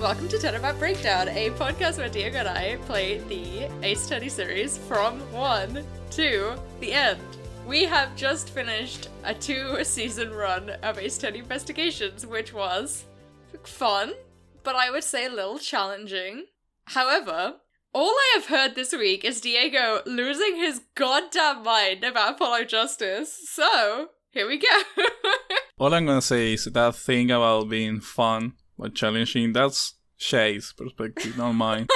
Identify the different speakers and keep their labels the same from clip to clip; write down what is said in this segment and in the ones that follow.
Speaker 1: Welcome to About Breakdown, a podcast where Diego and I play the Ace Attorney series from 1 to the end. We have just finished a two season run of Ace Attorney Investigations, which was fun, but I would say a little challenging. However, all I have heard this week is Diego losing his goddamn mind about Apollo Justice. So, here we go.
Speaker 2: all I'm gonna say is that thing about being fun but challenging, that's Jay's perspective, not mine.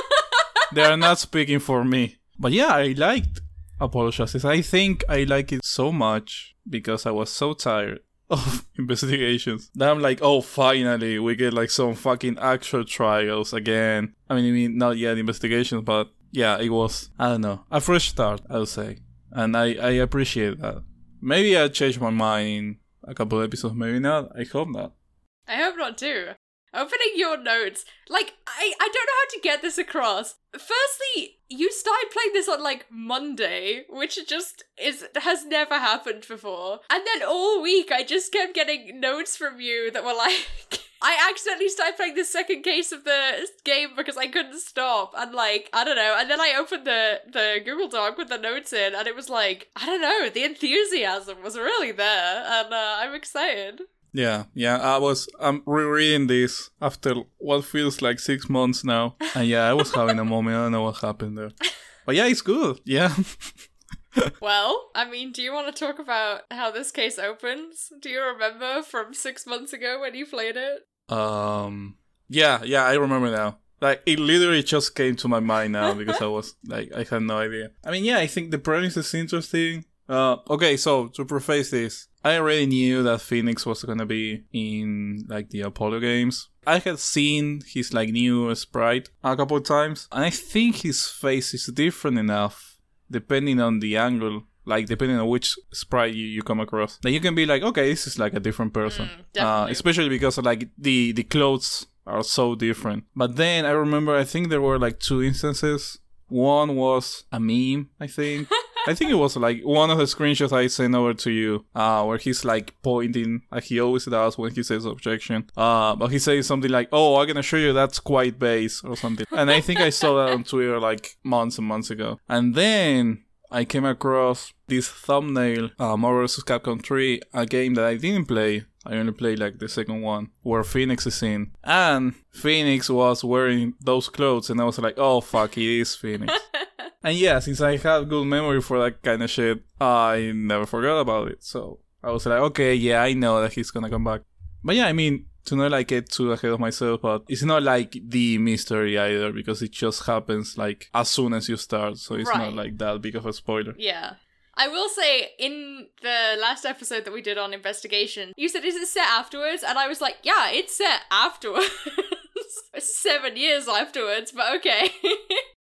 Speaker 2: they are not speaking for me. But yeah, I liked Apollo Justice. I think I like it so much because I was so tired of investigations. Then I'm like, oh, finally, we get like some fucking actual trials again. I mean, I mean, not yet investigations, but yeah, it was, I don't know, a fresh start, I would say. And I, I appreciate that. Maybe I'll change my mind in a couple episodes, maybe not. I hope not.
Speaker 1: I hope not too. Opening your notes. Like, I, I don't know how to get this across. Firstly, you started playing this on like Monday, which just is has never happened before. And then all week I just kept getting notes from you that were like I accidentally started playing the second case of the game because I couldn't stop. And like, I don't know. And then I opened the the Google Doc with the notes in and it was like, I don't know, the enthusiasm was really there and uh, I'm excited.
Speaker 2: Yeah, yeah. I was I'm rereading this after what feels like six months now, and yeah, I was having a moment. I don't know what happened there, but yeah, it's good. Yeah.
Speaker 1: well, I mean, do you want to talk about how this case opens? Do you remember from six months ago when you played it?
Speaker 2: Um. Yeah, yeah, I remember now. Like it literally just came to my mind now because I was like I had no idea. I mean, yeah, I think the premise is interesting. Uh, okay, so to preface this, I already knew that Phoenix was gonna be in like the Apollo games. I had seen his like new sprite a couple of times, and I think his face is different enough depending on the angle. Like depending on which sprite you, you come across, that you can be like, okay, this is like a different person. Mm, uh, especially because of, like the the clothes are so different. But then I remember, I think there were like two instances. One was a meme, I think. I think it was like one of the screenshots I sent over to you, uh, where he's like pointing, like he always does when he says objection. Uh, but he says something like, "Oh, I'm gonna show you that's quite base" or something. And I think I saw that on Twitter like months and months ago. And then I came across this thumbnail, uh, Marvel vs. Capcom 3, a game that I didn't play. I only played like the second one, where Phoenix is in. And Phoenix was wearing those clothes, and I was like, oh fuck, he is Phoenix. And yeah, since I have good memory for that kind of shit, I never forgot about it. So I was like, okay, yeah, I know that he's gonna come back. But yeah, I mean, to not like get too ahead of myself, but it's not like the mystery either because it just happens like as soon as you start, so it's right. not like that big of a spoiler.
Speaker 1: Yeah. I will say, in the last episode that we did on investigation, you said, is it set afterwards? And I was like, yeah, it's set afterwards. Seven years afterwards, but okay.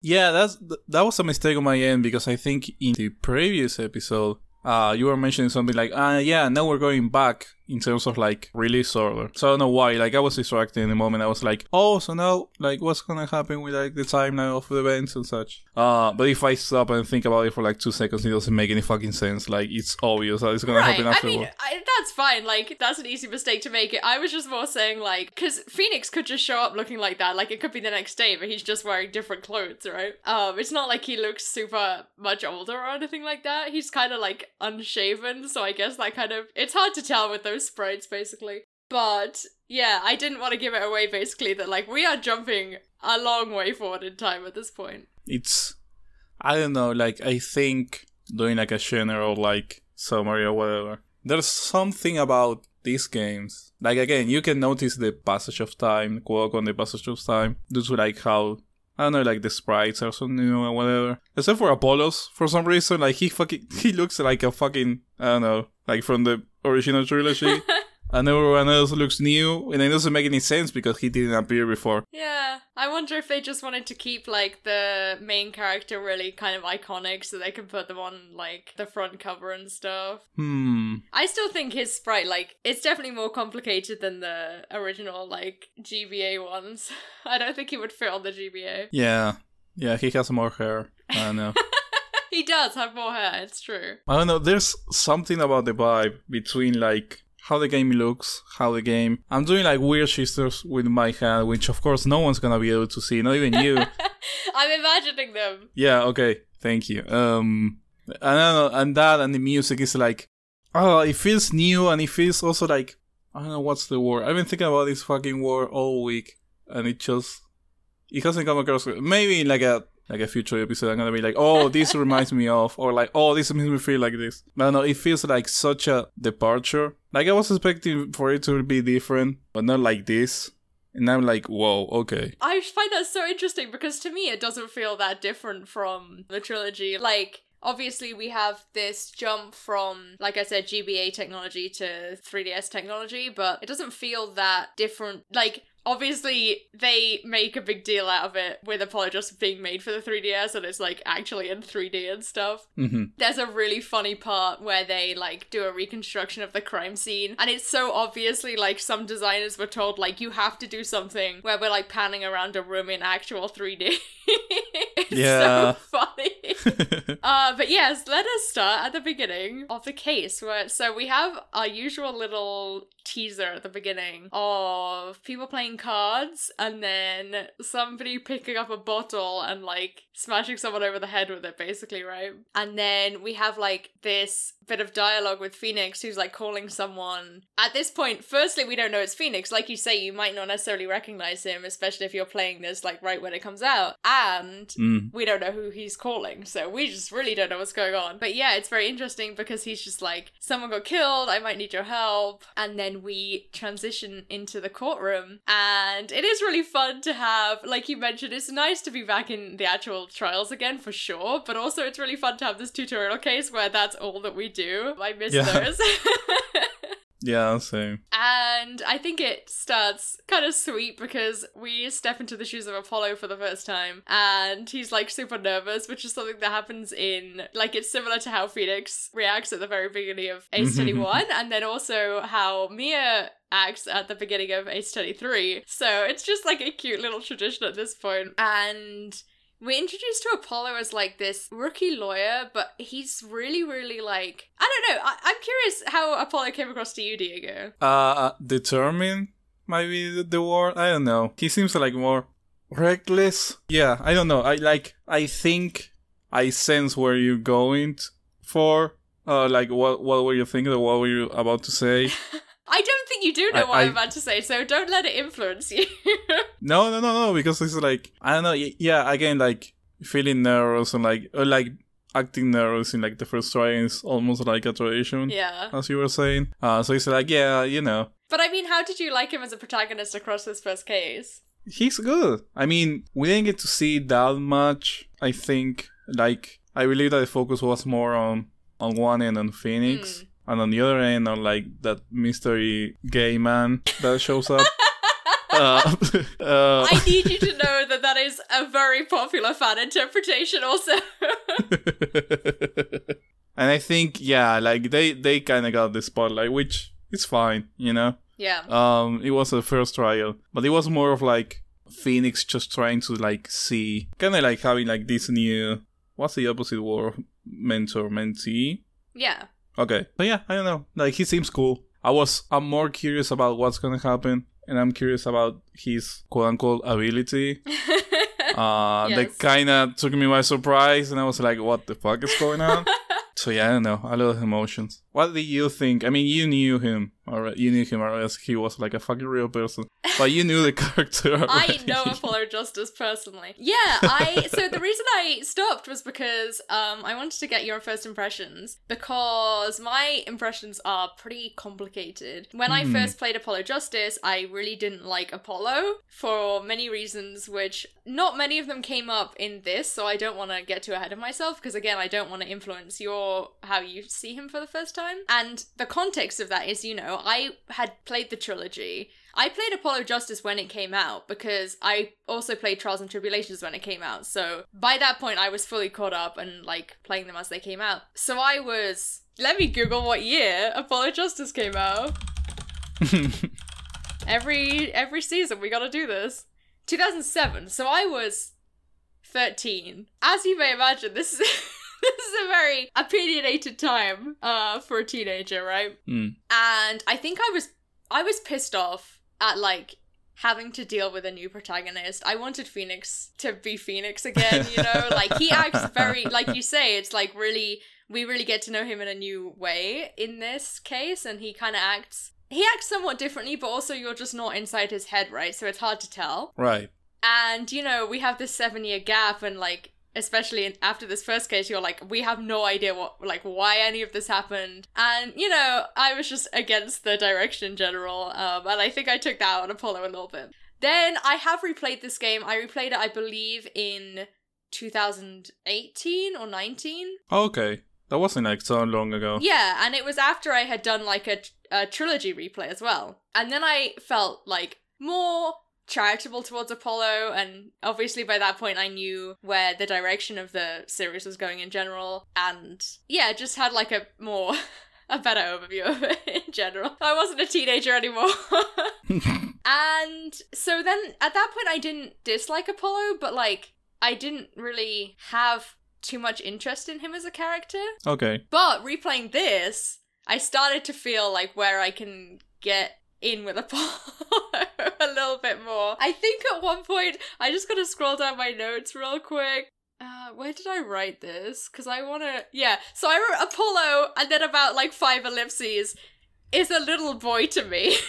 Speaker 2: Yeah, that's that was a mistake on my end because I think in the previous episode, uh, you were mentioning something like, uh, yeah, now we're going back in terms of like release order. So I don't know why. Like I was distracted in the moment. I was like, oh, so now like what's gonna happen with like the timeline of the events and such. Uh, but if I stop and think about it for like two seconds, it doesn't make any fucking sense. Like it's obvious that it's gonna right. happen afterward. I mean,
Speaker 1: I, that's fine. Like that's an easy mistake to make. It. I was just more saying like, because Phoenix could just show up looking like that. Like it could be the next day, but he's just wearing different clothes, right? Um, it's not like he looks super much older or anything like that. He's kind of like unshaven, so I guess that kind of it's hard to tell with those sprites, basically. But yeah, I didn't want to give it away, basically, that like we are jumping a long way forward in time at this point.
Speaker 2: It's, I don't know, like I think doing like a general like summary or whatever. There's something about these games. Like again, you can notice the passage of time, quote on the passage of time, due to like how I don't know, like the sprites or something or whatever. Except for Apollos, for some reason, like he fucking he looks like a fucking I don't know, like from the original trilogy. and everyone else looks new, and it doesn't make any sense because he didn't appear before.
Speaker 1: Yeah, I wonder if they just wanted to keep like the main character really kind of iconic, so they can put them on like the front cover and stuff.
Speaker 2: Hmm.
Speaker 1: I still think his sprite like it's definitely more complicated than the original like GBA ones. I don't think he would fit on the GBA.
Speaker 2: Yeah, yeah, he has more hair. I know.
Speaker 1: he does have more hair. It's true.
Speaker 2: I don't know. There's something about the vibe between like how the game looks, how the game. I'm doing like weird gestures with my hand, which of course no one's gonna be able to see, not even you.
Speaker 1: I'm imagining them.
Speaker 2: yeah, okay, thank you. Um, and I don't know, and that and the music is like, oh, it feels new and it feels also like I don't know what's the word. I've been thinking about this fucking word all week, and it just it hasn't come across. Maybe like a like a future episode, I'm gonna be like, oh, this reminds me of, or like, oh, this makes me feel like this. But no, it feels like such a departure. Like I was expecting for it to be different, but not like this. And I'm like, whoa, okay.
Speaker 1: I find that so interesting because to me it doesn't feel that different from the trilogy. Like, obviously, we have this jump from, like I said, GBA technology to 3DS technology, but it doesn't feel that different. Like, obviously, they make a big deal out of it with Apollo just being made for the 3DS and it's like actually in 3D and stuff.
Speaker 2: hmm
Speaker 1: There's a really funny part where they like do a reconstruction of the crime scene, and it's so obviously like some designers were told like you have to do something where we're like panning around a room in actual 3D. it's
Speaker 2: Yeah.
Speaker 1: so funny. Uh, but yes, let us start at the beginning of the case. Where so we have our usual little teaser at the beginning of people playing cards, and then somebody picking up a bottle and like smashing someone over the head with it, basically, right? And then we have like this bit of dialogue with Phoenix, who's like calling someone. At this point, firstly, we don't know it's Phoenix. Like you say, you might not necessarily recognize him, especially if you're playing this like right when it comes out, and
Speaker 2: Mm.
Speaker 1: we don't know who he's calling, so we just really don't know what's going on. But yeah, it's very interesting because he's just like, someone got killed, I might need your help. And then we transition into the courtroom, and it is really fun to have, like you mentioned, it's nice to be back in the actual trials again for sure, but also it's really fun to have this tutorial case where that's all that we do. I miss
Speaker 2: Yeah.
Speaker 1: those.
Speaker 2: Yeah, same.
Speaker 1: And I think it starts kind of sweet because we step into the shoes of Apollo for the first time and he's like super nervous, which is something that happens in like it's similar to how Phoenix reacts at the very beginning of Ace 21 and then also how Mia acts at the beginning of Ace 23. So it's just like a cute little tradition at this point. And we're introduced to Apollo as like this rookie lawyer, but he's really, really like I don't know. I- I'm curious how Apollo came across to you, Diego.
Speaker 2: Uh, determined might be the- the word. I don't know. He seems like more reckless. Yeah, I don't know. I like. I think I sense where you're going t- for. Uh, like what? What were you thinking? Or what were you about to say?
Speaker 1: I don't think you do know
Speaker 2: I-
Speaker 1: what I, am about to say, so don't let it influence you.
Speaker 2: No, no, no, no. Because it's like I don't know. Yeah, again, like feeling nervous and like or like acting nervous in like the first try is almost like a tradition.
Speaker 1: yeah.
Speaker 2: As you were saying, uh, so it's like, yeah, you know,
Speaker 1: But I mean, how did you like him as a protagonist across this first case?
Speaker 2: He's good. I mean, we didn't get to see that much. I think, like, I believe that the focus was more on on one end on Phoenix, and on the other end on like that mystery gay man that shows up. uh, uh,
Speaker 1: I need you to know that that is a very popular fan interpretation, also.
Speaker 2: and I think, yeah, like they they kind of got the spotlight, which is fine, you know.
Speaker 1: yeah.
Speaker 2: Um, it was a first trial, but it was more of like Phoenix just trying to like see, kind of like having like this new. What's the opposite word? Mentor, mentee.
Speaker 1: Yeah.
Speaker 2: Okay, but yeah, I don't know. Like he seems cool. I was. I'm more curious about what's gonna happen, and I'm curious about his quote unquote ability. Uh,
Speaker 1: Yes.
Speaker 2: that kind of took me by surprise, and I was like, "What the fuck is going on?" so yeah, I don't know. A lot of emotions. What do you think? I mean, you knew him, or you knew him, or else he was like a fucking real person. But you knew the character.
Speaker 1: I know Apollo Justice personally. Yeah, I so the reason I stopped was because um I wanted to get your first impressions because my impressions are pretty complicated. When I
Speaker 2: Hmm.
Speaker 1: first played Apollo Justice, I really didn't like Apollo for many reasons which not many of them came up in this, so I don't want to get too ahead of myself because again, I don't want to influence your how you see him for the first time. And the context of that is, you know, I had played the trilogy. I played Apollo Justice when it came out because I also played Trials and Tribulations when it came out. So by that point, I was fully caught up and like playing them as they came out. So I was. Let me Google what year Apollo Justice came out. Every every season we gotta do this. 2007. So I was 13. As you may imagine, this is this is a very opinionated time uh for a teenager, right?
Speaker 2: Mm.
Speaker 1: And I think I was I was pissed off at like having to deal with a new protagonist. I wanted Phoenix to be Phoenix again, you know? like he acts very like you say, it's like really we really get to know him in a new way in this case and he kind of acts he acts somewhat differently, but also you're just not inside his head, right? So it's hard to tell.
Speaker 2: Right.
Speaker 1: And you know, we have this 7 year gap and like especially in, after this first case you're like we have no idea what like why any of this happened. And you know i was just against the direction in general um and i think i took that on apollo a little bit. Then i have replayed this game. I replayed it i believe in 2018 or 19
Speaker 2: Okay. That wasn't like so long ago.
Speaker 1: yeah and it was after i had done like a, a trilogy replay as well. And then i felt like more charitable towards Apollo, and obviously by that point I knew where the direction of the series was going in general, and yeah, just had like a more. A better overview of it in general. I wasn't a teenager anymore. and so then at that point, I didn't dislike Apollo, but like, I didn't really have too much interest in him as a character.
Speaker 2: okay.
Speaker 1: But replaying this, I started to feel like where I can get in with Apollo a little bit more. I think at one point, I just gotta scroll down my notes real quick. Uh, where did I write this? Because I wanna. Yeah, so I wrote Apollo, and then about like five ellipses is a little boy to me.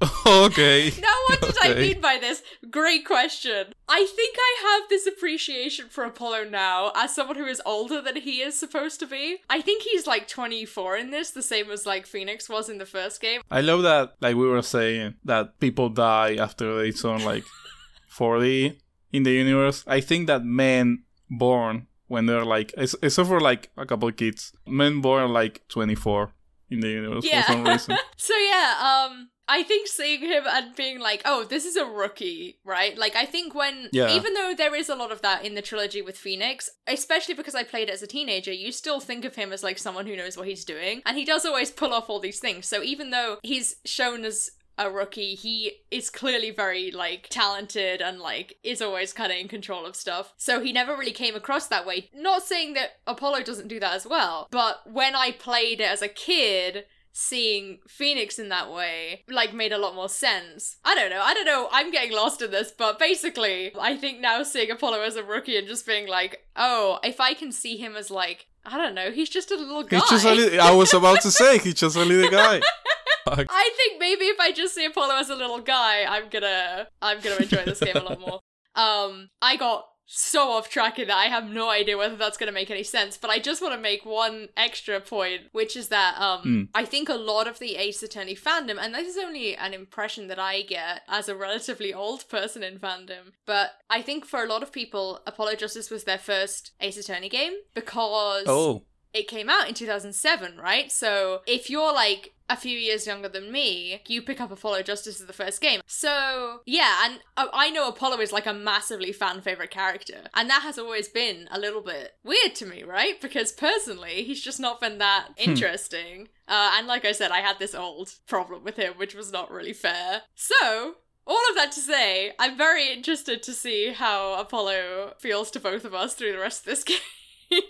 Speaker 2: okay.
Speaker 1: Now, what did I mean by this? Great question. I think I have this appreciation for Apollo now as someone who is older than he is supposed to be. I think he's like 24 in this, the same as like Phoenix was in the first game.
Speaker 2: I love that, like we were saying, that people die after they turn like 40 in the universe. I think that men born when they're like, ex- except for like a couple kids, men born like 24 in the universe
Speaker 1: Yeah.
Speaker 2: for some reason.
Speaker 1: so yeah, um I think seeing him and being like, oh, this is a rookie, right? Like, I think when,
Speaker 2: Yeah.
Speaker 1: even though there is a lot of that in the trilogy with Phoenix, especially because I played it as a teenager, you still think of him as like someone who knows what he's doing. And he does always pull off all these things. So even though he's shown as a rookie, he is clearly very like talented and like is always kind of in control of stuff. So he never really came across that way. Not saying that Apollo doesn't do that as well, but when I played it as a kid, seeing Phoenix in that way like made a lot more sense. I don't know. I don't know. I'm getting lost in this, but basically, I think now seeing Apollo as a rookie and just being like, "Oh, if I can see him as like, I don't know, he's just a little guy."
Speaker 2: He's just a li- I was about to say, he's just a little guy.
Speaker 1: I think maybe if I just see Apollo as a little guy, I'm gonna I'm gonna enjoy this game a lot more. Um, I got so off track in that I have no idea whether that's gonna make any sense, but I just want to make one extra point, which is that um
Speaker 2: Hmm.
Speaker 1: I think a lot of the Ace Attorney fandom, and this is only an impression that I get as a relatively old person in fandom, but I think for a lot of people, Apollo Justice was their first Ace Attorney game because
Speaker 2: Oh,
Speaker 1: it came out in 2007, right? So if you're like a few years younger than me, you pick up Apollo Justice as the first game. So yeah, and uh, I know Apollo is like a massively fan favorite character, and that has always been a little bit weird to me, right? Because personally, he's just not been that interesting. Uh, and like I said, I had this old problem with him, which was not really fair. So. All of that to say, I'm very interested to see how Apollo feels to both of us through the rest of this game.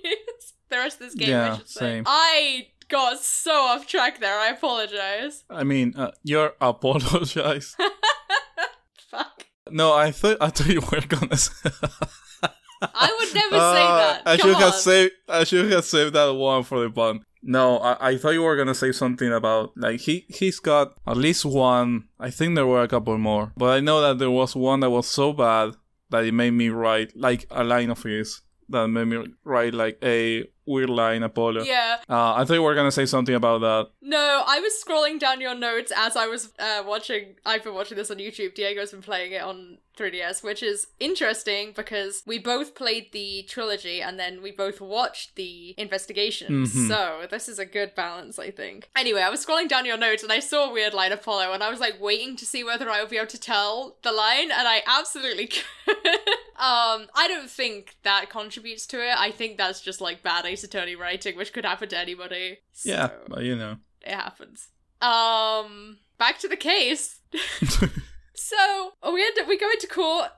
Speaker 1: The rest of this game, I
Speaker 2: Yeah,
Speaker 1: should say.
Speaker 2: same.
Speaker 1: I got so off track there. I apologize.
Speaker 2: I mean, uh, you're apologize.
Speaker 1: Fuck.
Speaker 2: No, I thought I thought you were gonna. Say-
Speaker 1: I would never say
Speaker 2: Uh,
Speaker 1: that.
Speaker 2: I
Speaker 1: Come
Speaker 2: should have saved. I should have saved that one for the pun. No, I, I thought you were gonna say something about like he he's got at least one. I think there were a couple more, but I know that there was one that was so bad that it made me write like a line of his that made me write like a weird line Apollo.
Speaker 1: Yeah.
Speaker 2: Uh, I thought you were gonna say something about that.
Speaker 1: No, I was scrolling down your notes as I was uh, watching. I've been watching this on YouTube. Diego's been playing it on 3DS, which is interesting because we both played the trilogy and then we both watched the investigation.
Speaker 2: Mhm.
Speaker 1: So this is a good balance, I think. Anyway, I was scrolling down your notes and I saw Weird Line Apollo and I was like waiting to see whether I would be able to tell the line, and I absolutely could. Um, I don't think that contributes to it. I think that's just like bad Ace Attorney writing, which could happen to anybody.
Speaker 2: Yeah,
Speaker 1: So
Speaker 2: but you know.
Speaker 1: it happens. Um, back to the case. so we end up, we go into court,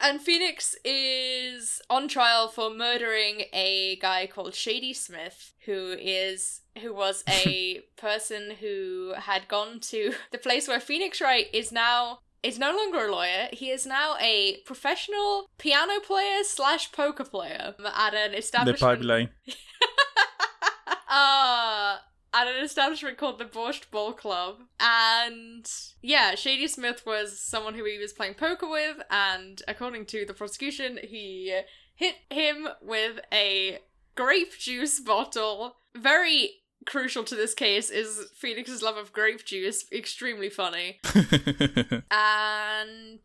Speaker 1: And Phoenix is on trial for murdering a guy called Shadi Smith, who is who was a person who had gone to the place where Phoenix Wright is now is no longer a lawyer. He is now a professional piano player slash poker player at an
Speaker 2: The
Speaker 1: establishment.
Speaker 2: pipeline.
Speaker 1: uh, at an establishment called the Borscht Bowl Club. And yeah, Shadi Smith was someone who he was playing poker with, and according to the prosecution, he hit him with a grape juice bottle. Very crucial to this case is Phoenix's love of grape juice. Extremely funny. And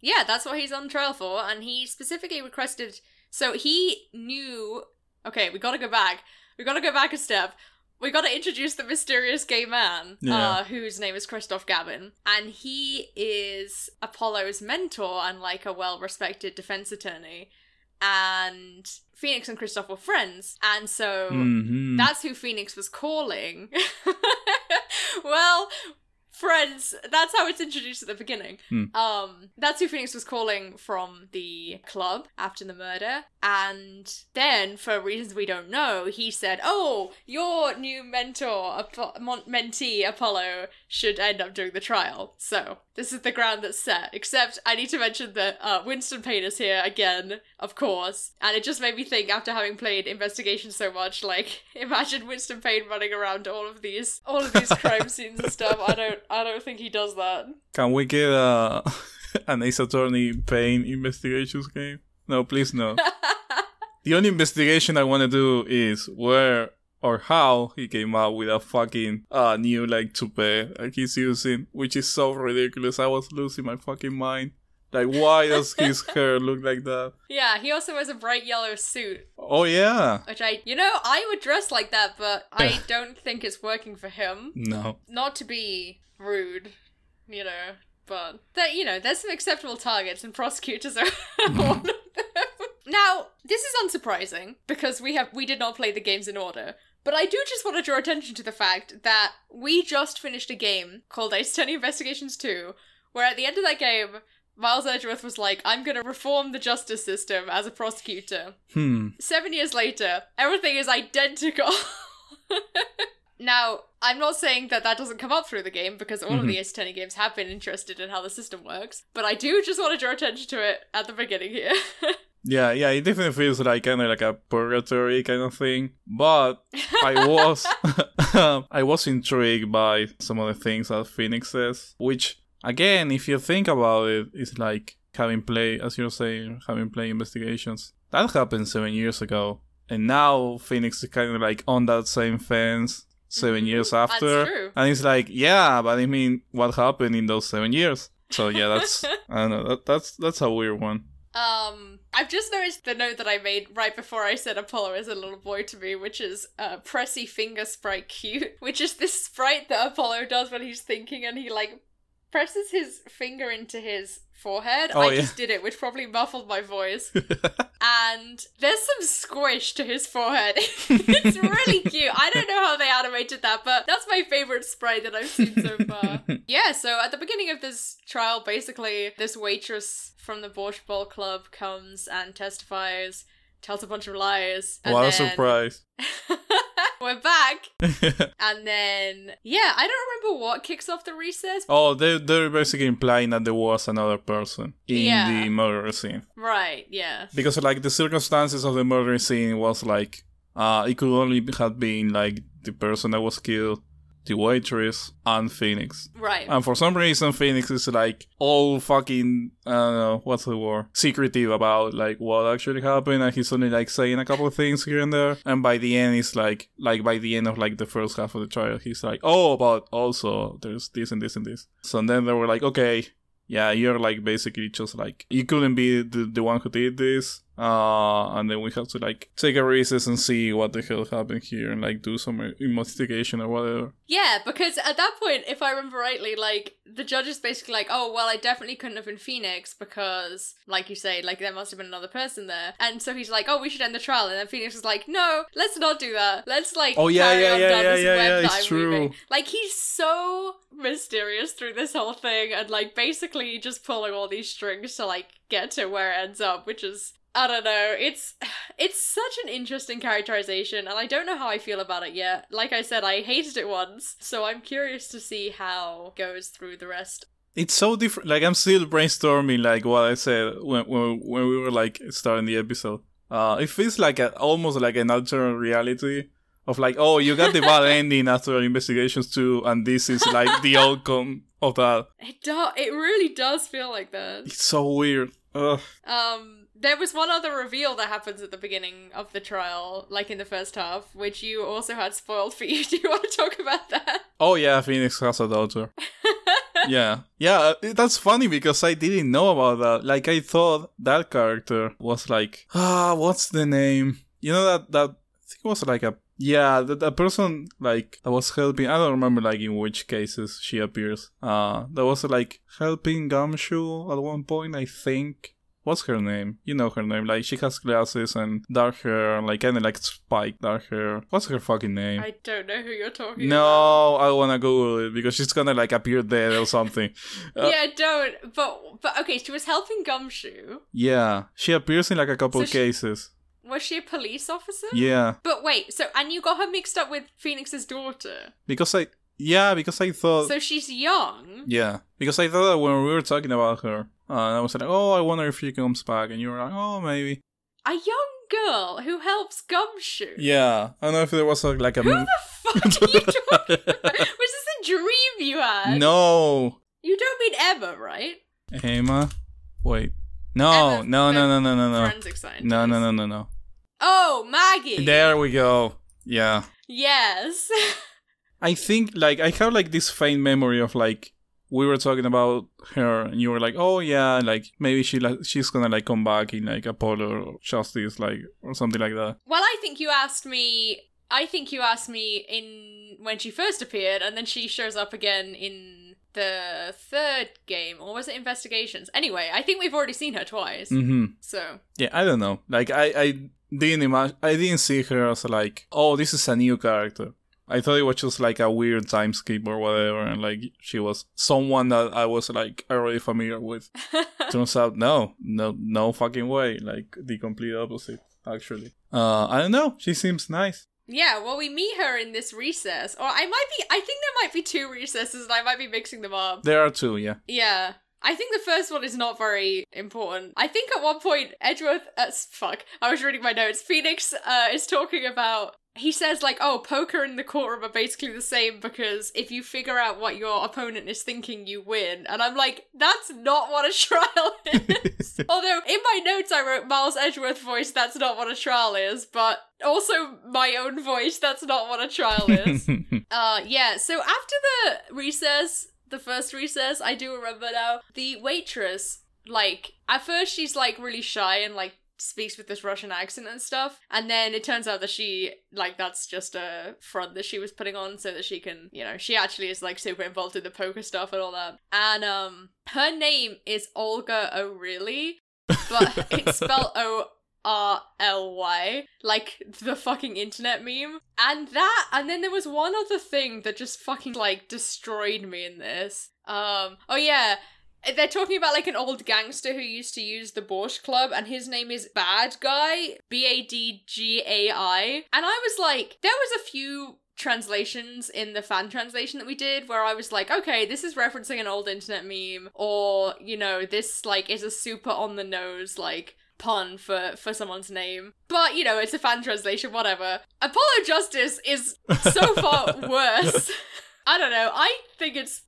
Speaker 1: yeah, that's what he's on trial for. And he specifically requested. So he knew. Okay, we gotta go back. We gotta go back a step. We gotta introduce the mysterious gay man,
Speaker 2: Yeah.
Speaker 1: uh, whose name is Kristoph Gavin. And he is Apollo's mentor and like a well respected defense attorney. And Phoenix and Kristoph were friends. And so
Speaker 2: Mhm.
Speaker 1: that's who Phoenix was calling. well, friends, that's how it's introduced at the beginning.
Speaker 2: Hmm.
Speaker 1: Um, that's who Phoenix was calling from the club after the murder. And then, for reasons we don't know, he said, Oh, your new mentor, Apo- mon- mentee, Apollo, should end up doing the trial. So, this is the ground that's set. Except, I need to mention that uh, Winston Payne is here again, of course. And it just made me think, after having played Investigation so much, like, imagine Winston Payne running around all of these, all of these crime scenes and stuff. I don't, I don't think he does that.
Speaker 2: Can we get uh, an Ace Attorney Payne investigations game? No, please no. the only investigation I want to do is where or how he came up with a fucking uh, new like toupee like he's using, which is so ridiculous. I was losing my fucking mind. Like, why does his hair look like that?
Speaker 1: Yeah, he also wears a bright yellow suit,
Speaker 2: Oh yeah,
Speaker 1: which I, you know, I would dress like that, but I don't think it's working for him.
Speaker 2: no.
Speaker 1: Not to be rude, you know, but that you know, there's some acceptable targets, and prosecutors are one of them. Now, this is unsurprising because we have we did not play the games in order. But I do just want to draw attention to the fact that we just finished a game called Ace Attorney Investigations 2, where at the end of that game, Miles Edgeworth was like, I'm gonna reform the justice system as a prosecutor.
Speaker 2: Hmm.
Speaker 1: Seven years later, everything is identical. now, I'm not saying that that doesn't come up through the game because all of
Speaker 2: Mhm.
Speaker 1: the Ace Attorney games have been interested in how the system works, but I do just want to draw attention to it at the beginning here.
Speaker 2: Yeah, yeah, it definitely feels like kind of like a purgatory kind of thing. But I was, I was intrigued by some of the things that Phoenix says, which again, if you think about it, it's like having play as you're saying, having play investigations. That happened seven years ago, and now Phoenix is kind of like on that same fence seven
Speaker 1: Mhm,
Speaker 2: years
Speaker 1: that's
Speaker 2: after,
Speaker 1: true.
Speaker 2: and it's like, yeah, but I mean, what happened in those seven years? So yeah, that's I don't know, that, that's that's a weird one.
Speaker 1: Um, I've just noticed the note that I made right before I said Apollo is a little boy to me, which is uh, pressy finger sprite cute, which is this sprite that Apollo does when he's thinking and he like presses his finger into his forehead.
Speaker 2: Oh,
Speaker 1: I
Speaker 2: yeah.
Speaker 1: just did it, which probably muffled my voice. and there's some squish to his forehead. it's really cute. I don't know how they animated that, but that's my favorite sprite that I've seen so far. Yeah, so at the beginning of this trial, basically, this waitress from the Borscht Bowl Club comes and testifies, tells a bunch of lies. And
Speaker 2: what a
Speaker 1: then
Speaker 2: surprise.
Speaker 1: We're back, and then yeah, I don't remember what kicks off the recess.
Speaker 2: Oh, they they're basically implying that there was another person in
Speaker 1: Yeah.
Speaker 2: the murder scene
Speaker 1: Right, yeah,
Speaker 2: because like the circumstances of the murder scene was like uh it could only have been like the person that was killed, the waitress, and Phoenix.
Speaker 1: right.
Speaker 2: And for some reason, Phoenix is like all fucking I don't know what's the word secretive about like what actually happened, and he's only like saying a couple of things here and there. And by the end, it's like like by the end of like the first half of the trial, he's like, oh, but also there's this and this and this. So then they were like, okay, yeah, you're like basically just like you couldn't be the, the one who did this. Uh, and then we have to like take a recess and see what the hell happened here and like do some investigation or whatever.
Speaker 1: Yeah, because at that point, if I remember rightly, like the judge is basically like, "Oh, well, I definitely couldn't have been Phoenix because, like you say, like there must have been another person there." And so he's like, "Oh, we should end the trial." And then Phoenix is like, "No, let's not do that. Let's like
Speaker 2: Oh, yeah,
Speaker 1: carry
Speaker 2: yeah,
Speaker 1: on
Speaker 2: yeah,
Speaker 1: down
Speaker 2: yeah,
Speaker 1: this
Speaker 2: yeah,
Speaker 1: web
Speaker 2: yeah,
Speaker 1: that
Speaker 2: it's
Speaker 1: I'm weaving." Like he's so mysterious through this whole thing, and like basically just pulling all these strings to like get to where it ends up, which is I don't know. It's it's such an interesting characterization, and I don't know how I feel about it yet. Like I said, I hated it once, so I'm curious to see how it goes through the rest.
Speaker 2: It's so different. Like I'm still brainstorming, like what I said when when, when we were like starting the episode. Uh, it feels like a, almost like an alternate reality of like, oh, you got the bad ending after investigations too, and this is like the outcome of that.
Speaker 1: It do- it really does feel like that.
Speaker 2: It's so weird. Ugh.
Speaker 1: Um, there was one other reveal that happens at the beginning of the trial, like in the first half, which you also had spoiled for you. Do you want to talk about that?
Speaker 2: Oh yeah, Phoenix has a daughter. yeah, yeah. uh, That's funny because I didn't know about that. Like I thought that character was like, ah, what's the name? You know that that I think it was like a yeah, the, the person like that was helping. I don't remember like in which cases she appears. Uh, that was like helping Gumshoe at one point. I think. What's her name? You know her name. Like she has glasses and dark hair, like kind of like spiked dark hair. What's her fucking name?
Speaker 1: I don't know who you're talking about.
Speaker 2: No, I wanna Google it because she's gonna like appear dead or something. Uh,
Speaker 1: yeah, don't. But but okay, she was helping Gumshoe.
Speaker 2: yeah, she appears in like a couple
Speaker 1: So she-
Speaker 2: cases.
Speaker 1: Was she a police officer?
Speaker 2: Yeah,
Speaker 1: But wait, so and you got her mixed up with Phoenix's daughter.
Speaker 2: because I yeah because I thought
Speaker 1: So she's young.
Speaker 2: yeah because I thought that when we were talking about her, uh, I was like, oh, I wonder if she comes back, and you were like, oh, maybe.
Speaker 1: A young girl who helps Gumshoe.
Speaker 2: Yeah, I don't know if there was a, like a.
Speaker 1: Who
Speaker 2: m-
Speaker 1: the fuck are you talking about? Was this a dream you had?
Speaker 2: no,
Speaker 1: You don't mean Ema, right?
Speaker 2: Ema. Wait, no,
Speaker 1: Ema,
Speaker 2: no, no, no, no, no, no,
Speaker 1: Forensic scientist.
Speaker 2: no, no, no, no, no.
Speaker 1: Oh, Maggey.
Speaker 2: There we go. Yeah.
Speaker 1: Yes.
Speaker 2: I think like I have like this faint memory of like we were talking about her and you were like, oh yeah, like maybe she like she's gonna like come back in like Apollo or Justice like or something like that.
Speaker 1: well, I think you asked me. I think you asked me in when she first appeared, and then she shows up again in the third game, or was it Investigations? Anyway, I think we've already seen her twice.
Speaker 2: Mm-hmm.
Speaker 1: So
Speaker 2: Yeah, I don't know. Like I I didn't imagine I didn't see her as like oh this is a new character. I thought it was just like a weird time skip or whatever, and like she was someone that I was like already familiar with. Turns out no, no, no fucking way. Like the complete opposite, actually. Uh, I don't know. She seems nice.
Speaker 1: Yeah, well, we meet her in this recess. Or I might be, I think there might be two recesses and I might be mixing them up.
Speaker 2: There are two, yeah.
Speaker 1: Yeah. I think the first one is not very important. I think at one point, Edgeworth, uh, fuck, I was reading my notes. Phoenix uh, is talking about, he says, like, oh, poker and the courtroom are basically the same because if you figure out what your opponent is thinking, you win. And I'm like, that's not what a trial is. Although in my notes I wrote Miles Edgeworth voice, that's not what a trial is, but also my own voice, that's not what a trial is. uh yeah, so after the recess, the first recess, I do remember now, the waitress, like, at first she's like really shy and like speaks with this Russian accent and stuff. And then it turns out that she, like, that's just a front that she was putting on so that she can, you know, she actually is, like, super involved in the poker stuff and all that. And, um, her name is Olga O'Reilly, but it's spelled O. R L Y, like the fucking internet meme. And that, and then there was one other thing that just fucking like destroyed me in this. Um, oh yeah, they're talking about like an old gangster who used to use the Borscht Club, and his name is Bad Guy, B A D G A I. And I was like, there was a few translations in the fan translation that we did where I was like, okay, this is referencing an old internet meme, or you know, this like is a super on the nose like pun for for someone's name. But you know, it's a fan translation, whatever. Apollo Justice is so far worse. I don't know. I think it's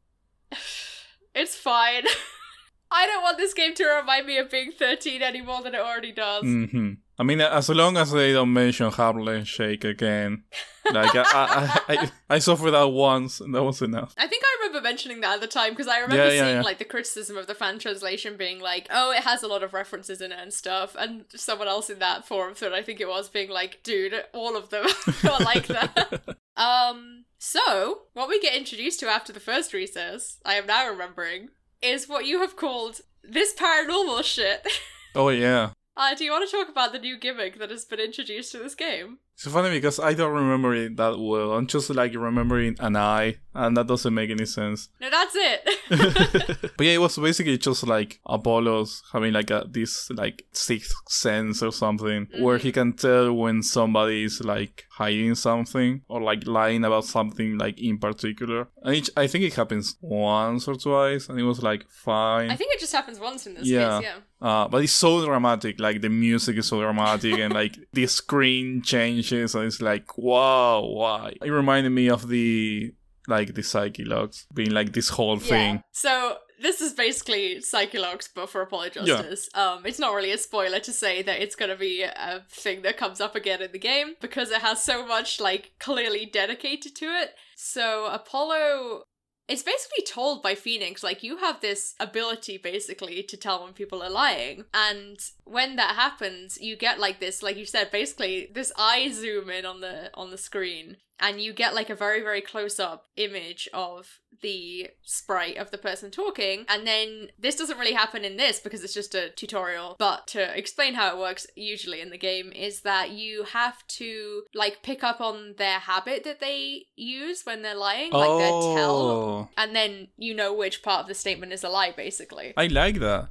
Speaker 1: it's fine. I don't want this game to remind me of being 13 any more than it already does.
Speaker 2: hmm I mean, as long as they don't mention Harlem Shake again, like I, I, I, I suffered that once, and that was enough.
Speaker 1: I think I remember mentioning that at the time because I remember
Speaker 2: Yeah, yeah,
Speaker 1: seeing
Speaker 2: yeah.
Speaker 1: like the criticism of the fan translation being like, "Oh, it has a lot of references in it and stuff," and someone else in that forum thread, I think it was, being like, "Dude, all of them are like that." Um, so what we get introduced to after the first recess, I am now remembering, is what you have called this paranormal shit.
Speaker 2: oh yeah.
Speaker 1: Uh, do you want to talk about the new gimmick that has been introduced to this game?
Speaker 2: It's funny because I don't remember it that well. I'm just like remembering an eye, and that doesn't make any sense.
Speaker 1: No, that's it.
Speaker 2: but yeah, it was basically just like Apollo's having like a this like sixth sense or something, where he can tell when somebody is like hiding something or like lying about something like in particular. And each, I think it happens once or twice, and it was like fine.
Speaker 1: I think it just happens once in this
Speaker 2: Yeah.
Speaker 1: case, yeah.
Speaker 2: Uh, but it's so dramatic. Like the music is so dramatic, and like the screen changes, and it's like wow, why? It reminded me of the like the Psyche-Locks being like this whole thing.
Speaker 1: Yeah. So this is basically Psyche-Locks, but for Apollo Justice. Um, it's not really a spoiler to say that it's gonna be a thing that comes up again in the game because it has so much like clearly dedicated to it. So Apollo. It's basically told by Phoenix, like, you have this ability basically to tell when people are lying. And when that happens, you get like this, like you said, basically this eye zoom in on the on the screen and you get like a very very close up image of the sprite of the person talking and then this doesn't really happen in this because it's just a tutorial but to explain how it works usually in the game is that you have to like pick up on their habit that they use when they're lying like their tell
Speaker 2: oh,
Speaker 1: and then you know which part of the statement is a lie basically
Speaker 2: I like that.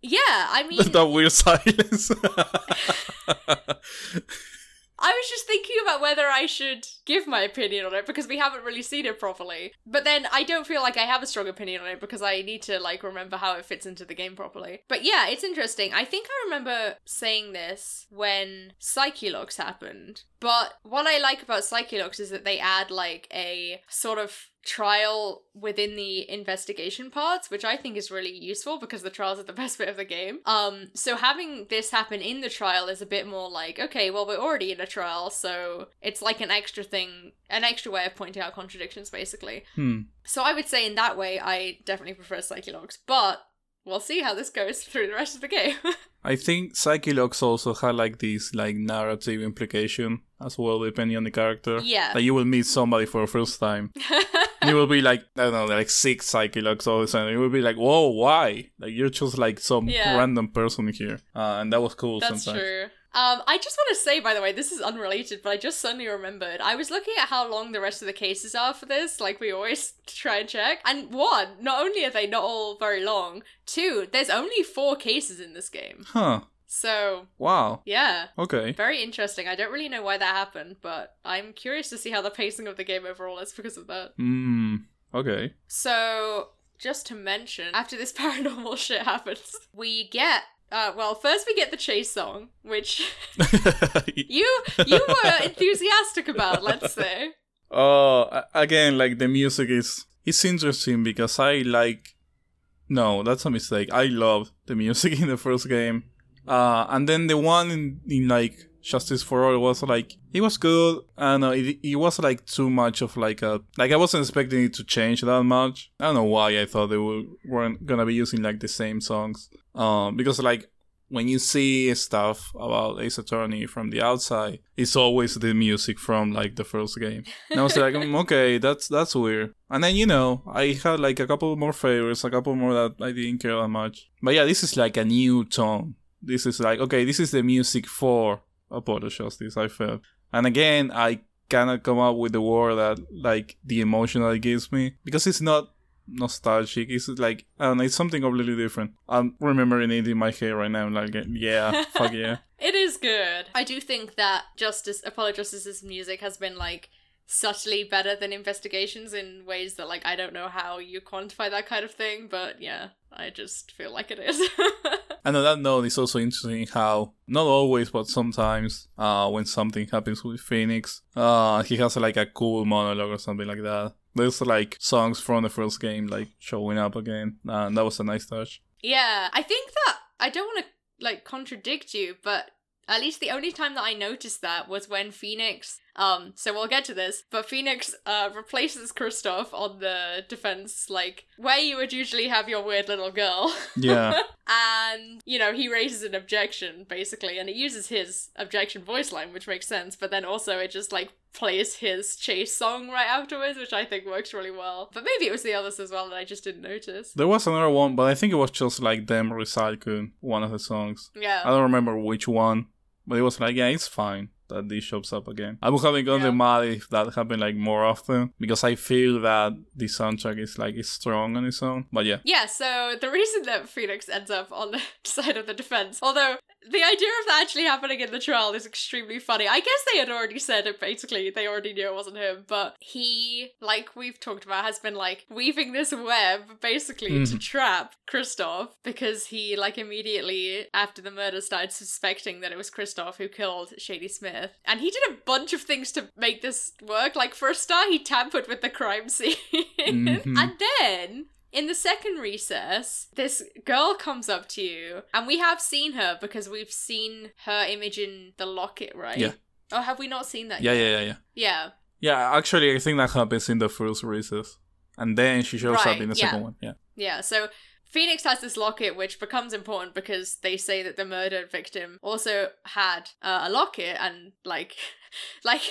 Speaker 1: yeah i mean
Speaker 2: that weird silence.
Speaker 1: Was just thinking about whether I should give my opinion on it because we haven't really seen it properly. But then I don't feel like I have a strong opinion on it because I need to like remember how it fits into the game properly. But yeah, it's interesting. I think I remember saying this when Psyche-Locks happened. But what I like about Psyche-Locks is that they add like a sort of trial within the investigation parts, which I think is really useful because the trials are the best bit of the game. Um, so having this happen in the trial is a bit more like, okay, well, we're already in a trial, so it's like an extra thing, an extra way of pointing out contradictions, basically.
Speaker 2: hmm.
Speaker 1: So I would say in that way, I definitely prefer Psyche-Locks, but we'll see how this goes through the rest of the game.
Speaker 2: I think Psyche-Locks also had like this like narrative implication as well, depending on the character.
Speaker 1: Yeah.
Speaker 2: Like you will meet somebody for the first time. you will be like I don't know, like six Psyche-Locks all of a sudden. You will be like, whoa, why? Like you're just like some
Speaker 1: Yeah.
Speaker 2: random person here. Uh, and that was cool
Speaker 1: That's
Speaker 2: sometimes.
Speaker 1: true. Um, I just want to say, by the way, this is unrelated, but I just suddenly remembered. I was looking at how long the rest of the cases are for this, like we always try and check. And one, not only are they not all very long, two, there's only four cases in this game.
Speaker 2: Huh.
Speaker 1: So,
Speaker 2: Wow.
Speaker 1: yeah.
Speaker 2: Okay.
Speaker 1: Very interesting. I don't really know why that happened, but I'm curious to see how the pacing of the game overall is because of that.
Speaker 2: Hmm. Okay.
Speaker 1: So, just to mention, after this paranormal shit happens, we get uh well, first we get the chase song, which you you were enthusiastic about, let's say.
Speaker 2: Oh, again, like the music is it's interesting because I like. No, that's a mistake. I love the music in the first game, uh, and then the one in, in like Justice for All was like it was good. and it it was like too much of like a like I wasn't expecting it to change that much. I don't know why I thought they were, weren't gonna be using like the same songs. Um, because like when you see stuff about Ace Attorney from the outside, it's always the music from like the first game. And I was like, mm, okay, that's that's weird. And then you know, I had like a couple more favorites, a couple more that I didn't care that much. But yeah, this is like a new tone. This is like okay, this is the music for Apollo Justice. I felt, and again, I cannot come up with the word that like the emotion that it gives me because it's not nostalgic. It's like I don't know, it's something completely different. I'm remembering it in my head right now. Like yeah, fuck yeah.
Speaker 1: It is good. I do think that Justice Apollo Justice's music has been like subtly better than investigations in ways that like I don't know how you quantify that kind of thing, but yeah, I just feel like it is.
Speaker 2: And on that note, it's also interesting how not always, but sometimes, uh, when something happens with Phoenix, uh, he has like a cool monologue or something like that. There's like songs from the first game like showing up again, and that was a nice touch.
Speaker 1: yeah, I think that I don't want to like contradict you, but at least the only time that I noticed that was when Phoenix Um, so we'll get to this. But Phoenix uh replaces Kristoph on the defense, like where you would usually have your weird little girl.
Speaker 2: Yeah.
Speaker 1: and you know he raises an objection basically and it uses his objection voice line which makes sense but then also it just like plays his chase song right afterwards which i think works really well but maybe it was the others as well that i just didn't notice
Speaker 2: There was another one, but I think it was just like them recycling one of the songs.
Speaker 1: yeah
Speaker 2: I don't remember which one, but it was like, yeah, it's fine that this shows up again. I would have gotten
Speaker 1: Yeah.
Speaker 2: mad if that happened like more often because I feel that the soundtrack is like is strong on its own. But yeah,
Speaker 1: Yeah, so the reason that Phoenix ends up on the side of the defense, although the idea of that actually happening in the trial is extremely funny. I guess they had already said it basically, they already knew it wasn't him, but he, like we've talked about, has been like weaving this web basically to
Speaker 2: Mhm.
Speaker 1: trap Kristoph because he, like, immediately after the murder started suspecting that it was Kristoph who killed Shadi Smith. And he did a bunch of things to make this work. Like, for a start, he tampered with the crime scene.
Speaker 2: Mhm.
Speaker 1: And then in the second recess, this girl comes up to you, and we have seen her because we've seen her image in the locket, right?
Speaker 2: Yeah.
Speaker 1: Oh, have we not seen that?
Speaker 2: yeah,
Speaker 1: yet?
Speaker 2: yeah, yeah, yeah.
Speaker 1: Yeah.
Speaker 2: Yeah, actually, I think that happens in the first recess, and then she shows up in the
Speaker 1: yeah.
Speaker 2: second one. Yeah.
Speaker 1: Yeah. So Phoenix has this locket, which becomes important because they say that the murdered victim also had uh, a locket, and like, like.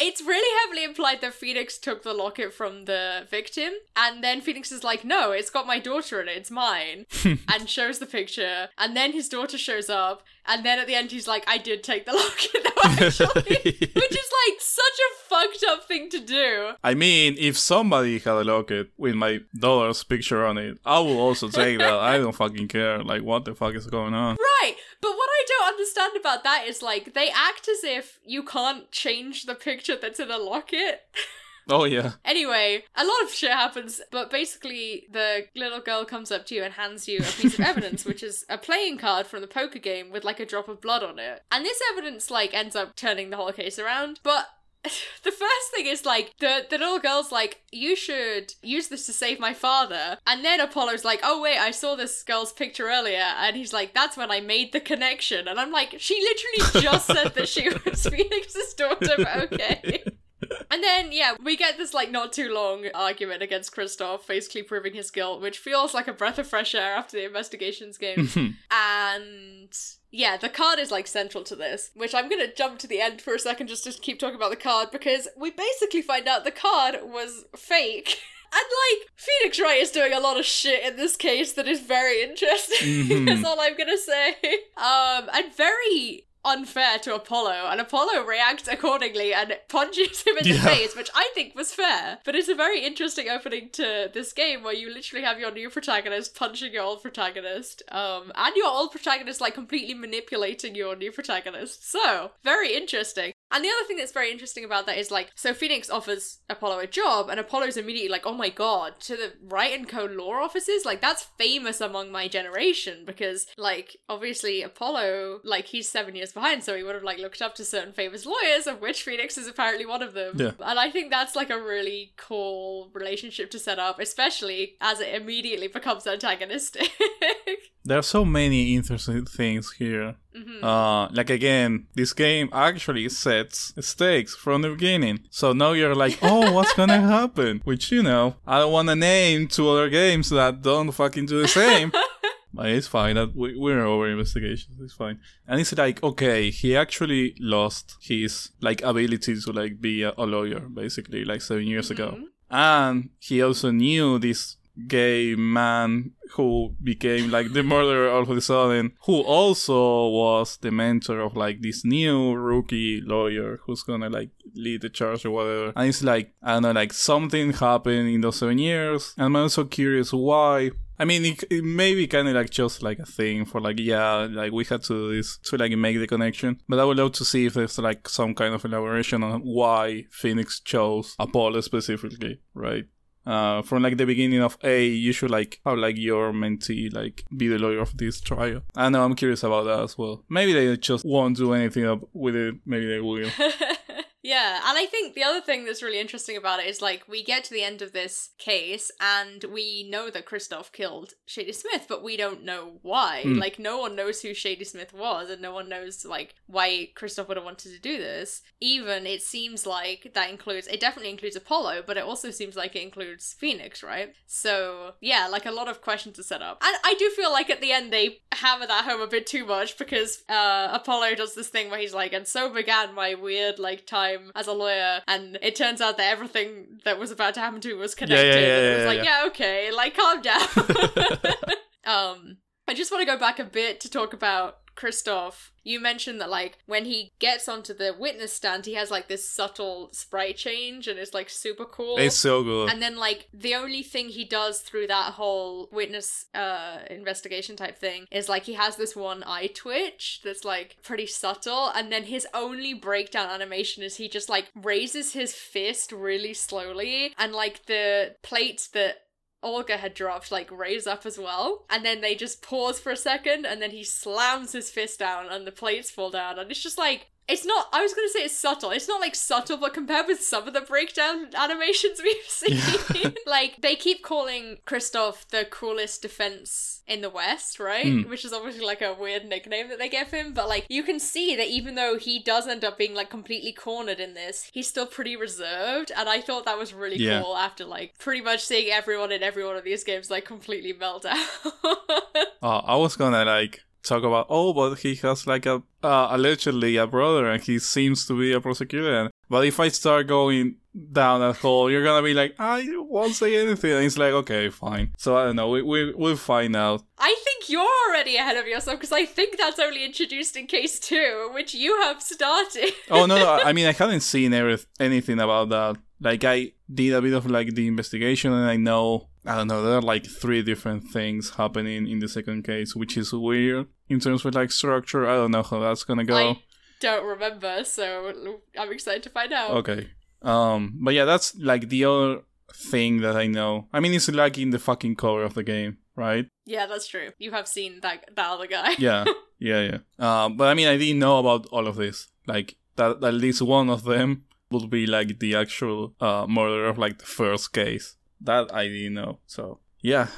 Speaker 1: It's really heavily implied that Phoenix took the locket from the victim, and then Phoenix is like, "No, it's got my daughter in it. It's mine." and shows the picture, and then his daughter shows up, and then at the end he's like, "I did take the locket, though, actually," which is like such a fucked up thing to do.
Speaker 2: I mean, if somebody had a locket with my daughter's picture on it, I will also take that. I don't fucking care. Like, what the fuck is going on?
Speaker 1: Right, but what I don't understand about that is like they act as if you can't change the picture that's in a locket.
Speaker 2: Oh yeah.
Speaker 1: Anyway, a lot of shit happens, but basically the little girl comes up to you and hands you a piece of evidence, which is a playing card from the poker game with like a drop of blood on it. And this evidence like ends up turning the whole case around, but the first thing is like the the little girl's like you should use this to save my father and then apollo's like oh wait i saw this girl's picture earlier and he's like that's when i made the connection and i'm like she literally just said that she was phoenix's daughter but okay and then, yeah, we get this like not too long argument against Kristoph, basically proving his guilt, which feels like a breath of fresh air after the investigations game. and yeah, the card is like central to this, which I'm gonna jump to the end for a second just to keep talking about the card because we basically find out the card was fake. And like, Phoenix Wright is doing a lot of shit in this case that is very interesting.
Speaker 2: Mhm.
Speaker 1: That's all I'm gonna say. Um, and very unfair to Apollo, and Apollo reacts accordingly and punches him in the
Speaker 2: Yeah.
Speaker 1: face, which I think was fair. But it's a very interesting opening to this game where you literally have your new protagonist punching your old protagonist, um, and your old protagonist like completely manipulating your new protagonist. So very interesting. And the other thing that's very interesting about that is like, so Phoenix offers Apollo a job, and Apollo's immediately like, oh my god, to the Wright and Co. law offices? Like, that's famous among my generation because, like, obviously Apollo, like, he's seven years behind, so he would have like looked up to certain famous lawyers, of which Phoenix is apparently one of them.
Speaker 2: Yeah.
Speaker 1: And I think that's like a really cool relationship to set up, especially as it immediately becomes antagonistic.
Speaker 2: There are so many interesting things here.
Speaker 1: Mhm.
Speaker 2: Uh, like again, this game actually sets stakes from the beginning. So now you're like, oh, what's gonna happen? Which you know, I don't want to name two other games that don't fucking do the same. But it's fine. That we, we're over investigations. It's fine. And it's like, okay, he actually lost his like ability to like be a, a lawyer, basically, like seven years ago.
Speaker 1: Mhm.
Speaker 2: And he also knew this gay man who became like the murderer all of a sudden, who also was the mentor of like this new rookie lawyer who's gonna like lead the charge or whatever. And it's like, I don't know, like something happened in those seven years. And I'm also curious why. I mean, it, it may be kind of like just like a thing for like, yeah, like we had to do this to like make the connection. But I would love to see if there's like some kind of elaboration on why Phoenix chose Apollo specifically, right? Uh, from like the beginning of a you should like have like your mentee like be the lawyer of this trial. I know i'm curious about that as well. Maybe they just won't do anything up with it. Maybe they will
Speaker 1: Yeah, and I think the other thing that's really interesting about it is like we get to the end of this case and we know that Kristoph killed Shadi Smith, but we don't know why.
Speaker 2: Hmm.
Speaker 1: Like no one knows who Shadi Smith was and no one knows like why Kristoph would have wanted to do this. Even it seems like that includes it definitely includes Apollo, but it also seems like it includes Phoenix, right? So yeah, like a lot of questions are set up. And I do feel like at the end they hammer that home a bit too much because uh Apollo does this thing where he's like, and so began my weird like time as a lawyer, and it turns out that everything that was about to happen to him was connected.
Speaker 2: yeah,
Speaker 1: and it was like,
Speaker 2: yeah.
Speaker 1: yeah, okay, like calm down. um, I just want to go back a bit to talk about Kristoph. You mentioned that like when he gets onto the witness stand, he has like this subtle sprite change, and it's like super cool.
Speaker 2: It's so good.
Speaker 1: And then like the only thing he does through that whole witness uh investigation type thing is like he has this one eye twitch that's like pretty subtle and then his only breakdown animation is he just like raises his fist really slowly and like the plates that Olga had dropped like raise up as well and then they just pause for a second and then he slams his fist down and the plates fall down and it's just like it's not i was gonna say it's subtle it's not like subtle but compared with some of the breakdown animations we've seen like they keep calling Kristoph the coolest defense in the west right
Speaker 2: Hmm.
Speaker 1: which is obviously like a weird nickname that they give him but like you can see that even though he does end up being like completely cornered in this he's still pretty reserved and i thought that was really
Speaker 2: Yeah.
Speaker 1: cool after like pretty much seeing everyone in every one of these games like completely melt out
Speaker 2: Uh, I was gonna like talk about oh, but he has like a uh, allegedly a brother, and he seems to be a prosecutor. But if I start going down that hole, you're gonna be like, I won't say anything. And it's like, okay, fine. So I don't know. We we we'll find out.
Speaker 1: I think you're already ahead of yourself because I think that's only introduced in case two, which you have started.
Speaker 2: Oh no, no. I mean, I haven't seen every, anything about that. Like I did a bit of like the investigation, and I know I don't know. There are like three different things happening in the second case, which is weird in terms of like structure. I don't know how that's gonna go.
Speaker 1: I don't remember, so I'm excited to find out.
Speaker 2: Okay. Um, but yeah, that's like the other thing that I know. I mean, it's like in the fucking cover of the game, right?
Speaker 1: Yeah, that's true. You have seen that that other guy.
Speaker 2: Yeah, yeah, yeah. Um, but I mean, I didn't know about all of this. Like that, at least one of them would be like the actual uh murder of like the first case. That I didn't know. So yeah.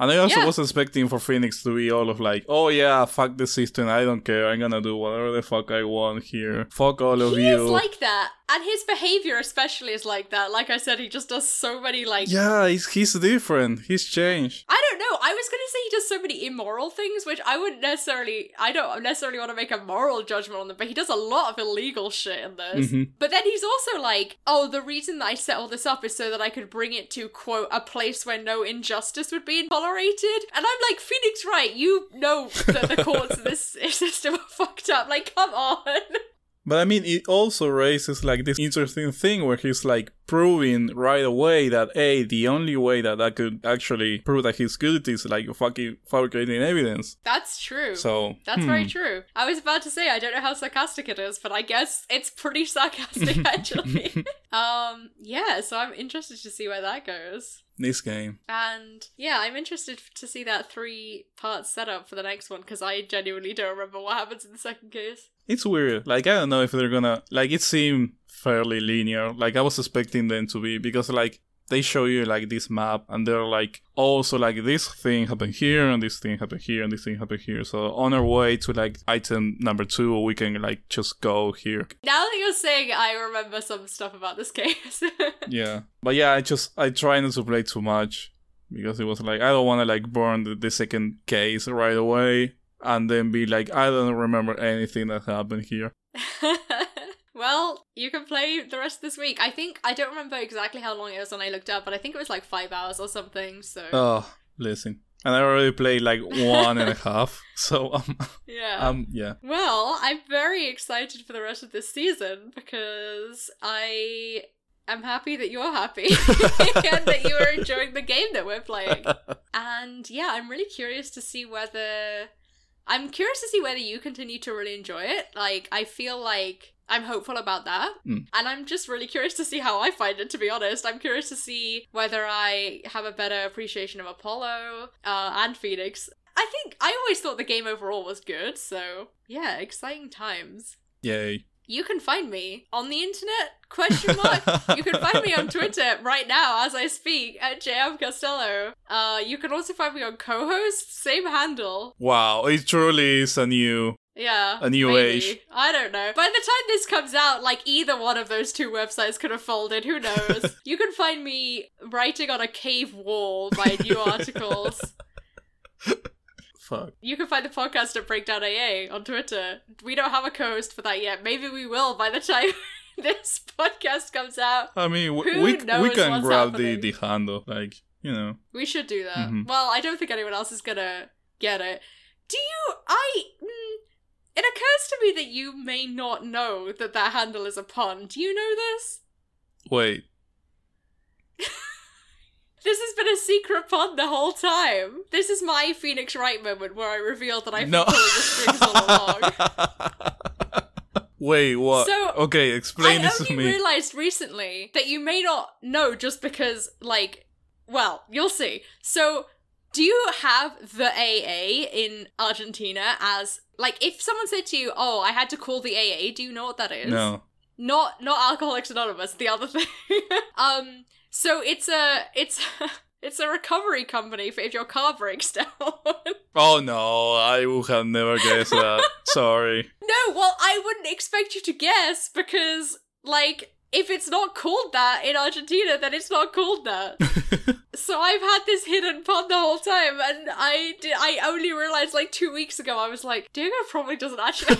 Speaker 2: And I also
Speaker 1: Yeah.
Speaker 2: was expecting for Phoenix to be all of like, oh yeah, fuck the system, I don't care, I'm gonna do whatever the fuck I want here. Fuck all of
Speaker 1: he
Speaker 2: you.
Speaker 1: is like that, and his behavior especially is like that. Like I said, he just does so many like.
Speaker 2: yeah, he's, he's different. He's changed.
Speaker 1: I don't know. I was gonna say he does so many immoral things, which I wouldn't necessarily. I don't necessarily want to make a moral judgment on them, but he does a lot of illegal shit in this.
Speaker 2: Mhm.
Speaker 1: But then he's also like, oh, the reason that I set all this up is so that I could bring it to quote a place where no injustice would be tolerated. And I'm like, Phoenix, right? You know that the courts in this system are fucked up. Like, come on.
Speaker 2: But I mean, it also raises like this interesting thing where he's like proving right away that a the only way that that could actually prove that he's guilty is like fucking fabricating evidence.
Speaker 1: That's true.
Speaker 2: So
Speaker 1: That's
Speaker 2: hmm.
Speaker 1: very true. I was about to say I don't know how sarcastic it is, but I guess it's pretty sarcastic actually. um yeah, so I'm interested to see where that goes.
Speaker 2: This game.
Speaker 1: And yeah, I'm interested to see that three part setup for the next one because I genuinely don't remember what happens in the second case.
Speaker 2: It's weird. Like I don't know if they're gonna like it seemed fairly linear. Like I was expecting them to be because like they show you like this map and they're like also like this thing happened here and this thing happened here and this thing happened here. So on our way to like item number two we can like just go here.
Speaker 1: Now that you're saying I remember some stuff about this case.
Speaker 2: Yeah. But yeah, I just I try not to play too much because it was like I don't want to like burn the, the second case right away and then be like I don't remember anything that happened here.
Speaker 1: well, you can play the rest of this week. I think I don't remember exactly how long it was when I looked up, but I think it was like five hours or something. So
Speaker 2: Oh, listen. And I already played like one and a half. So um
Speaker 1: yeah.
Speaker 2: um yeah.
Speaker 1: Well, I'm very excited for the rest of this season because I am happy that you're happy and that you are enjoying the game that we're playing. And yeah, I'm really curious to see whether I'm curious to see whether you continue to really enjoy it. Like I feel like I'm hopeful about that.
Speaker 2: Mm.
Speaker 1: And I'm just really curious to see how I find it to be honest. I'm curious to see whether I have a better appreciation of Apollo uh, and Phoenix. I think I always thought the game overall was good, so yeah, exciting times.
Speaker 2: Yay.
Speaker 1: You can find me on the internet? Question mark. you can find me on Twitter right now as I speak at JM Castello. Uh, you can also find me on co-host, same handle.
Speaker 2: Wow, it truly is a new
Speaker 1: Yeah.
Speaker 2: A new
Speaker 1: maybe.
Speaker 2: age.
Speaker 1: I don't know. By the time this comes out, like either one of those two websites could have folded. Who knows? you can find me writing on a cave wall my new articles.
Speaker 2: Fuck.
Speaker 1: You can find the podcast at Breakdown AA on Twitter. We don't have a co-host for that yet. Maybe we will by the time this podcast comes out.
Speaker 2: I mean, w- we we can grab the
Speaker 1: happening?
Speaker 2: the handle, like you know.
Speaker 1: We should do that.
Speaker 2: Mhm.
Speaker 1: Well, I don't think anyone else is gonna get it. Do you? I. Mm, it occurs to me that you may not know that that handle is a pun. Do you know this?
Speaker 2: Wait,
Speaker 1: This has been a secret pun the whole time. This is my Phoenix Wright moment where I reveal that I've been pulling the strings all along.
Speaker 2: Wait, what?
Speaker 1: So,
Speaker 2: okay, explain
Speaker 1: I
Speaker 2: this to me.
Speaker 1: I realized recently that you may not know just because, like, well, you'll see. So, do you have the AA in Argentina as like if someone said to you, "Oh, I had to call the AA," do you know what that is?
Speaker 2: no.
Speaker 1: Not not Alcoholics Anonymous, the other thing. um so it's a it's it's a recovery company for if your car breaks down.
Speaker 2: Oh no, I would have never guessed that. Sorry.
Speaker 1: No, well, I wouldn't expect you to guess because, like, if it's not called that in Argentina, then it's not called that. so I've had this hidden pun the whole time, and I did, I only realized like two weeks ago. I was like, Diego probably doesn't actually.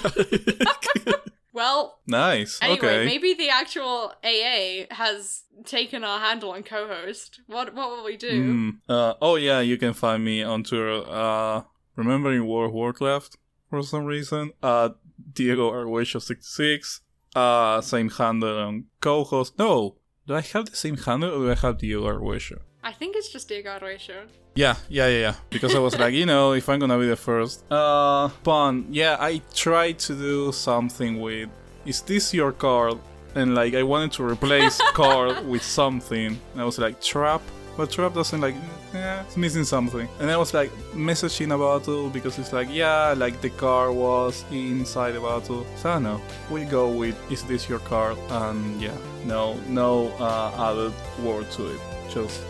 Speaker 1: Well,
Speaker 2: nice.
Speaker 1: anyway,
Speaker 2: okay.
Speaker 1: maybe the actual AA has taken our handle on co-host. What what will we do?
Speaker 2: Mm. Uh, oh yeah, you can find me on Twitter. Uh, remembering World of Warcraft for some reason. Uh, Diego Arguello sixty six. Uh, same handle on co-host. No, do I have the same handle or do I have Diego Arguello?
Speaker 1: I think it's just Diego Arguello.
Speaker 2: Yeah, yeah, yeah, yeah. Because I was like, you know, if I'm gonna be the first. Uh, pun. Yeah, I tried to do something with. Is this your card? And like, I wanted to replace card with something. And I was like, trap. But trap doesn't like. Yeah, it's missing something. And I was like messaging a bottle because it's like, yeah, like the car was inside the bottle. So I don't know. We'll go with is this your card? And yeah, no, no uh, added word to it. Just yeah.
Speaker 1: There we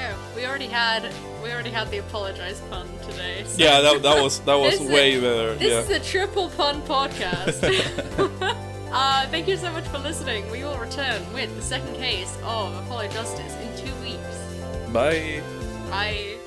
Speaker 1: go. We already had we already had the apologize pun today. so-
Speaker 2: Yeah, that, that was that was way better.
Speaker 1: This
Speaker 2: yeah.
Speaker 1: is a triple pun podcast. uh, thank you so much for listening. We will return with the second case of Apollo Justice in two weeks.
Speaker 2: Bye.
Speaker 1: Bye.